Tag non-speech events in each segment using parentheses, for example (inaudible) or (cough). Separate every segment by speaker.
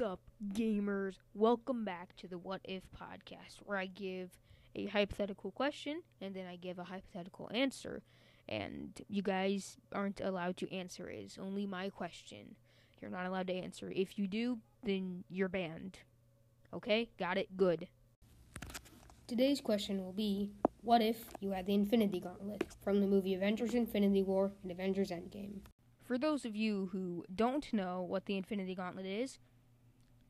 Speaker 1: Up, gamers? Welcome back to the What If podcast, where I give a hypothetical question and then I give a hypothetical answer. And you guys aren't allowed to answer it. It's only my question. You're not allowed to answer. If you do, then you're banned. Okay? Got it? Good. Today's question will be What if you had the Infinity Gauntlet from the movie Avengers Infinity War and Avengers Endgame? For those of you who don't know what the Infinity Gauntlet is,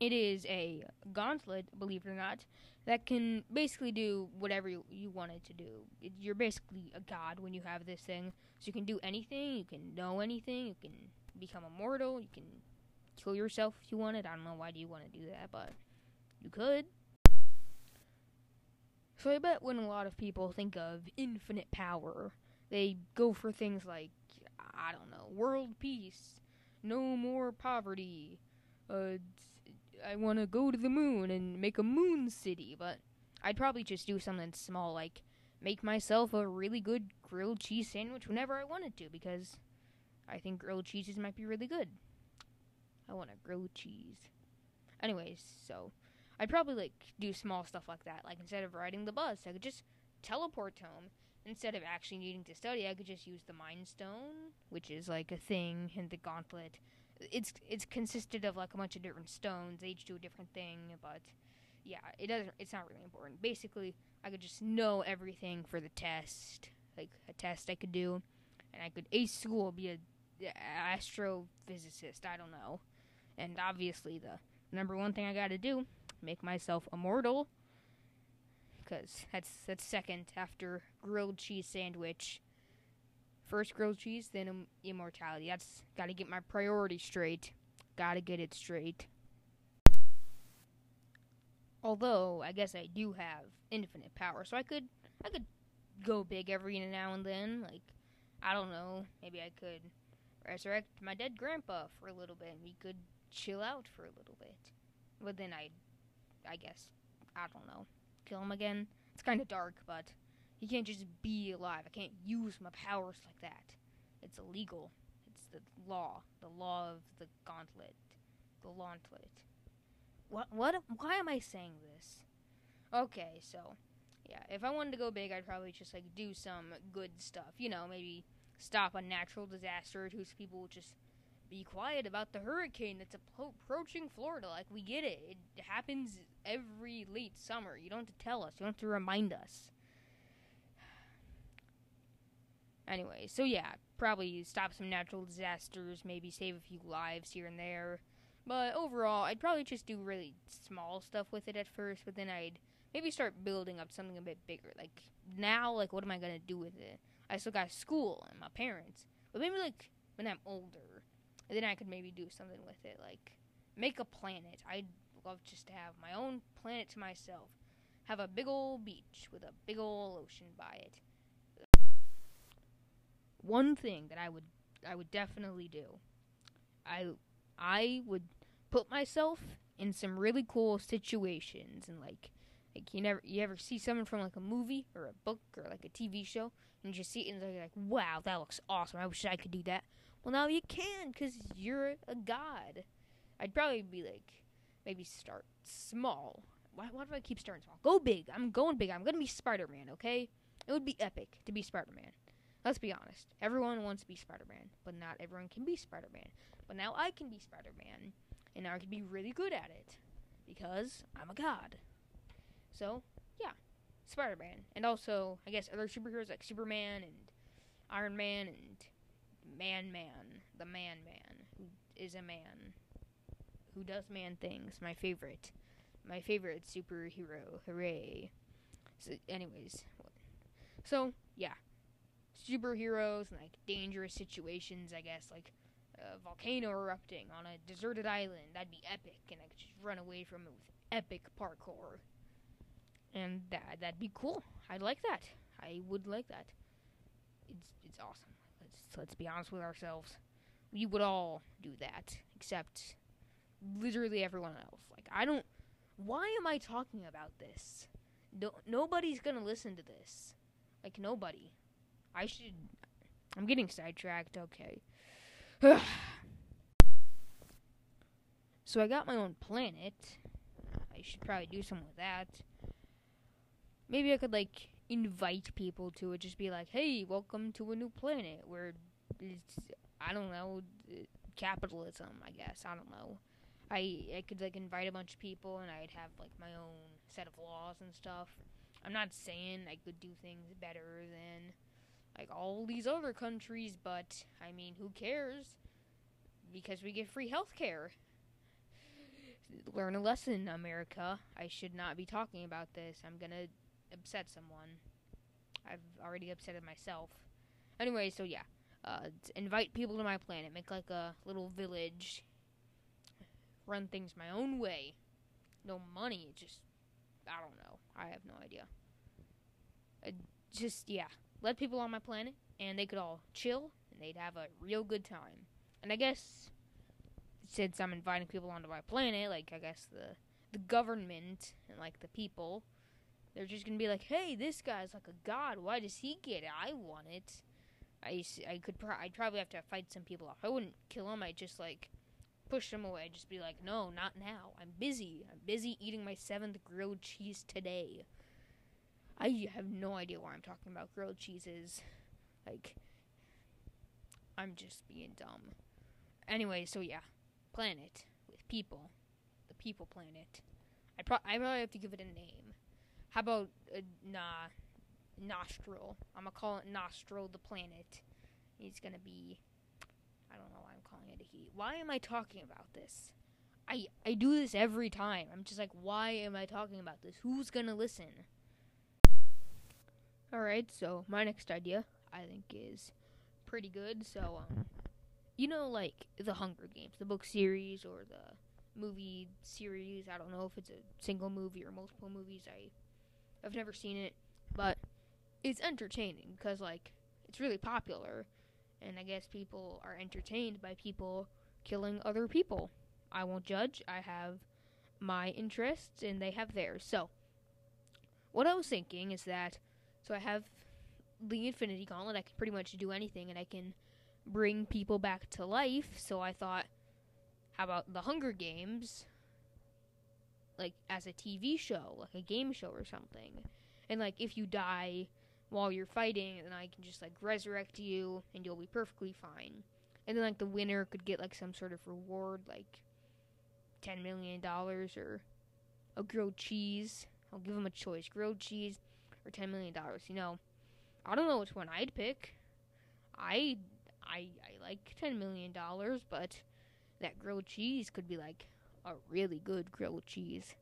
Speaker 1: it is a gauntlet, believe it or not, that can basically do whatever you, you want it to do. It, you're basically a god when you have this thing. So you can do anything, you can know anything, you can become immortal, you can kill yourself if you wanted. I don't know why do you want to do that, but you could. So I bet when a lot of people think of infinite power, they go for things like I don't know, world peace, no more poverty. Uh, I want to go to the moon and make a moon city, but I'd probably just do something small, like make myself a really good grilled cheese sandwich whenever I wanted to, because I think grilled cheeses might be really good. I want a grilled cheese. Anyways, so I'd probably like do small stuff like that. Like instead of riding the bus, I could just teleport home instead of actually needing to study, I could just use the Mind Stone, which is like a thing in the Gauntlet. It's it's consisted of like a bunch of different stones. They each do a different thing, but yeah, it doesn't. It's not really important. Basically, I could just know everything for the test, like a test I could do, and I could ace school, be a astrophysicist. I don't know, and obviously the number one thing I got to do, make myself immortal because that's that's second after grilled cheese sandwich. First grilled cheese, then Im- immortality. That's got to get my priority straight. Got to get it straight. Although I guess I do have infinite power, so I could I could go big every now and then. Like I don't know, maybe I could resurrect my dead grandpa for a little bit, and we could chill out for a little bit. But then I, I guess I don't know kill him again. It's kind of dark, but he can't just be alive. I can't use my powers like that. It's illegal. It's the law. The law of the gauntlet. The gauntlet. What? What? Why am I saying this? Okay, so yeah, if I wanted to go big, I'd probably just like do some good stuff. You know, maybe stop a natural disaster, or whose people just be quiet about the hurricane that's approaching Florida. Like, we get it. It happens every late summer. You don't have to tell us, you don't have to remind us. Anyway, so yeah, probably stop some natural disasters, maybe save a few lives here and there. But overall, I'd probably just do really small stuff with it at first, but then I'd maybe start building up something a bit bigger. Like, now, like, what am I gonna do with it? I still got school and my parents. But maybe, like, when I'm older, then I could maybe do something with it, like make a planet. I'd love just to have my own planet to myself. Have a big old beach with a big old ocean by it. One thing that I would I would definitely do. I I would put myself in some really cool situations and like like you never you ever see someone from like a movie or a book or like a TV show and you just see it and you're like, wow, that looks awesome. I wish I could do that. Well, now you can because you're a god. I'd probably be like, maybe start small. Why, why do I keep starting small? Go big. I'm going big. I'm going to be Spider Man, okay? It would be epic to be Spider Man. Let's be honest. Everyone wants to be Spider Man, but not everyone can be Spider Man. But now I can be Spider Man, and now I can be really good at it because I'm a god. So, yeah, Spider Man. And also, I guess other superheroes like Superman and Iron Man and Man Man, the Man Man, who is a man who does man things. My favorite, my favorite superhero. Hooray! So, anyways, so yeah, superheroes and like dangerous situations. I guess like a volcano erupting on a deserted island. That'd be epic, and I could just run away from it with epic parkour. And that that'd be cool. I'd like that. I would like that. It's it's awesome let's let's be honest with ourselves. We would all do that, except literally everyone else. Like, I don't. Why am I talking about this? No, nobody's gonna listen to this. Like, nobody. I should. I'm getting sidetracked. Okay. (sighs) So I got my own planet. I should probably do something with that. Maybe I could like invite people to it. Just be like, "Hey, welcome to a new planet where it's I don't know capitalism. I guess I don't know. I I could like invite a bunch of people and I'd have like my own set of laws and stuff. I'm not saying I could do things better than like all these other countries, but I mean, who cares? Because we get free health care. Learn a lesson, America. I should not be talking about this. I'm gonna upset someone. I've already upsetted myself. Anyway, so yeah. Uh, invite people to my planet. Make like a little village. Run things my own way. No money. Just, I don't know. I have no idea. Uh, just, yeah let people on my planet, and they could all chill, and they'd have a real good time. And I guess since I'm inviting people onto my planet, like I guess the the government and like the people, they're just gonna be like, "Hey, this guy's like a god. Why does he get it? I want it." I, I could pro- I'd probably have to fight some people off. I wouldn't kill them. I'd just like push them away. I'd just be like, "No, not now. I'm busy. I'm busy eating my seventh grilled cheese today." I have no idea why I'm talking about grilled cheeses. Like, I'm just being dumb. Anyway, so yeah, planet with people, the people planet. I pro- I probably have to give it a name. How about uh, nah, Nostril? I'm gonna call it Nostril the planet. He's gonna be. I don't know why I'm calling it a he. Why am I talking about this? I I do this every time. I'm just like, why am I talking about this? Who's gonna listen? Alright, so my next idea, I think, is pretty good. So, um, you know, like the Hunger Games, the book series or the movie series. I don't know if it's a single movie or multiple movies. I, I've never seen it, but it's entertaining because, like, it's really popular, and I guess people are entertained by people killing other people. I won't judge. I have my interests, and they have theirs. So, what I was thinking is that so I have the Infinity Gauntlet. I can pretty much do anything, and I can bring people back to life. So I thought, how about the Hunger Games? Like as a TV show, like a game show or something. And like if you die while you're fighting, then I can just like resurrect you, and you'll be perfectly fine. And then like the winner could get like some sort of reward, like ten million dollars or a grilled cheese. I'll give them a choice: grilled cheese, or ten million dollars. You know, I don't know which one I'd pick. I I I like ten million dollars, but that grilled cheese could be like a really good grilled cheese.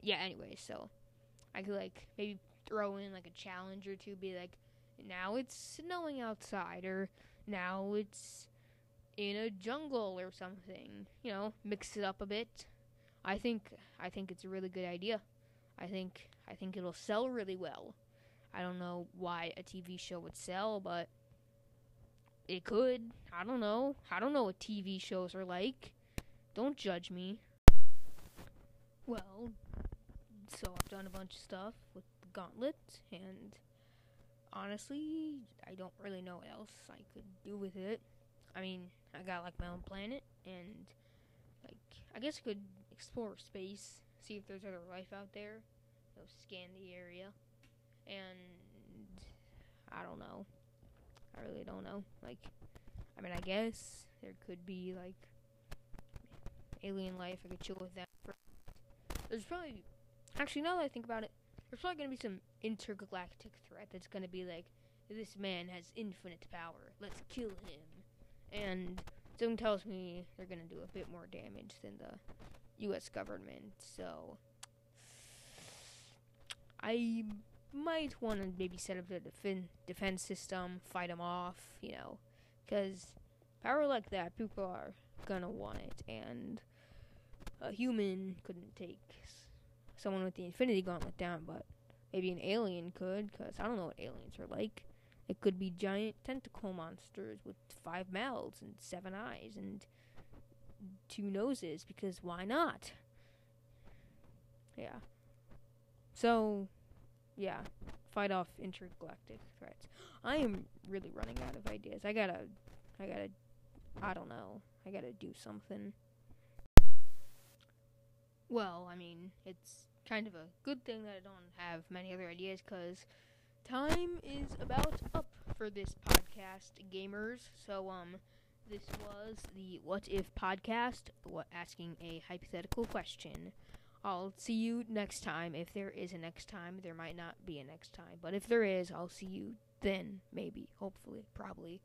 Speaker 1: Yeah. Anyway, so I could like maybe throw in like a challenge or two. Be like, now it's snowing outside, or now it's in a jungle or something. You know, mix it up a bit. I think I think it's a really good idea. I think I think it'll sell really well. I don't know why a TV show would sell, but it could. I don't know. I don't know what TV shows are like. Don't judge me. Well, so I've done a bunch of stuff with the gauntlet, and honestly, I don't really know what else I could do with it. I mean, I got like my own planet, and like I guess I could explore space, see if there's other life out there know, scan the area, and I don't know. I really don't know. Like, I mean, I guess there could be like alien life. I could chill with them. For, there's probably, actually, now that I think about it, there's probably gonna be some intergalactic threat that's gonna be like, this man has infinite power. Let's kill him. And something tells me they're gonna do a bit more damage than the U.S. government. So I might want to maybe set up a defin- defense system, fight them off, you know, because power like that, people are gonna want it, and a human couldn't take someone with the Infinity Gauntlet down, but maybe an alien could, because I don't know what aliens are like. It could be giant tentacle monsters with five mouths and seven eyes and two noses, because why not? Yeah. So, yeah, fight off intergalactic threats. I am really running out of ideas. I gotta, I gotta, I don't know. I gotta do something. Well, I mean, it's kind of a good thing that I don't have many other ideas because time is about up for this podcast, gamers. So, um, this was the What If podcast, asking a hypothetical question. I'll see you next time. If there is a next time, there might not be a next time. But if there is, I'll see you then, maybe, hopefully, probably.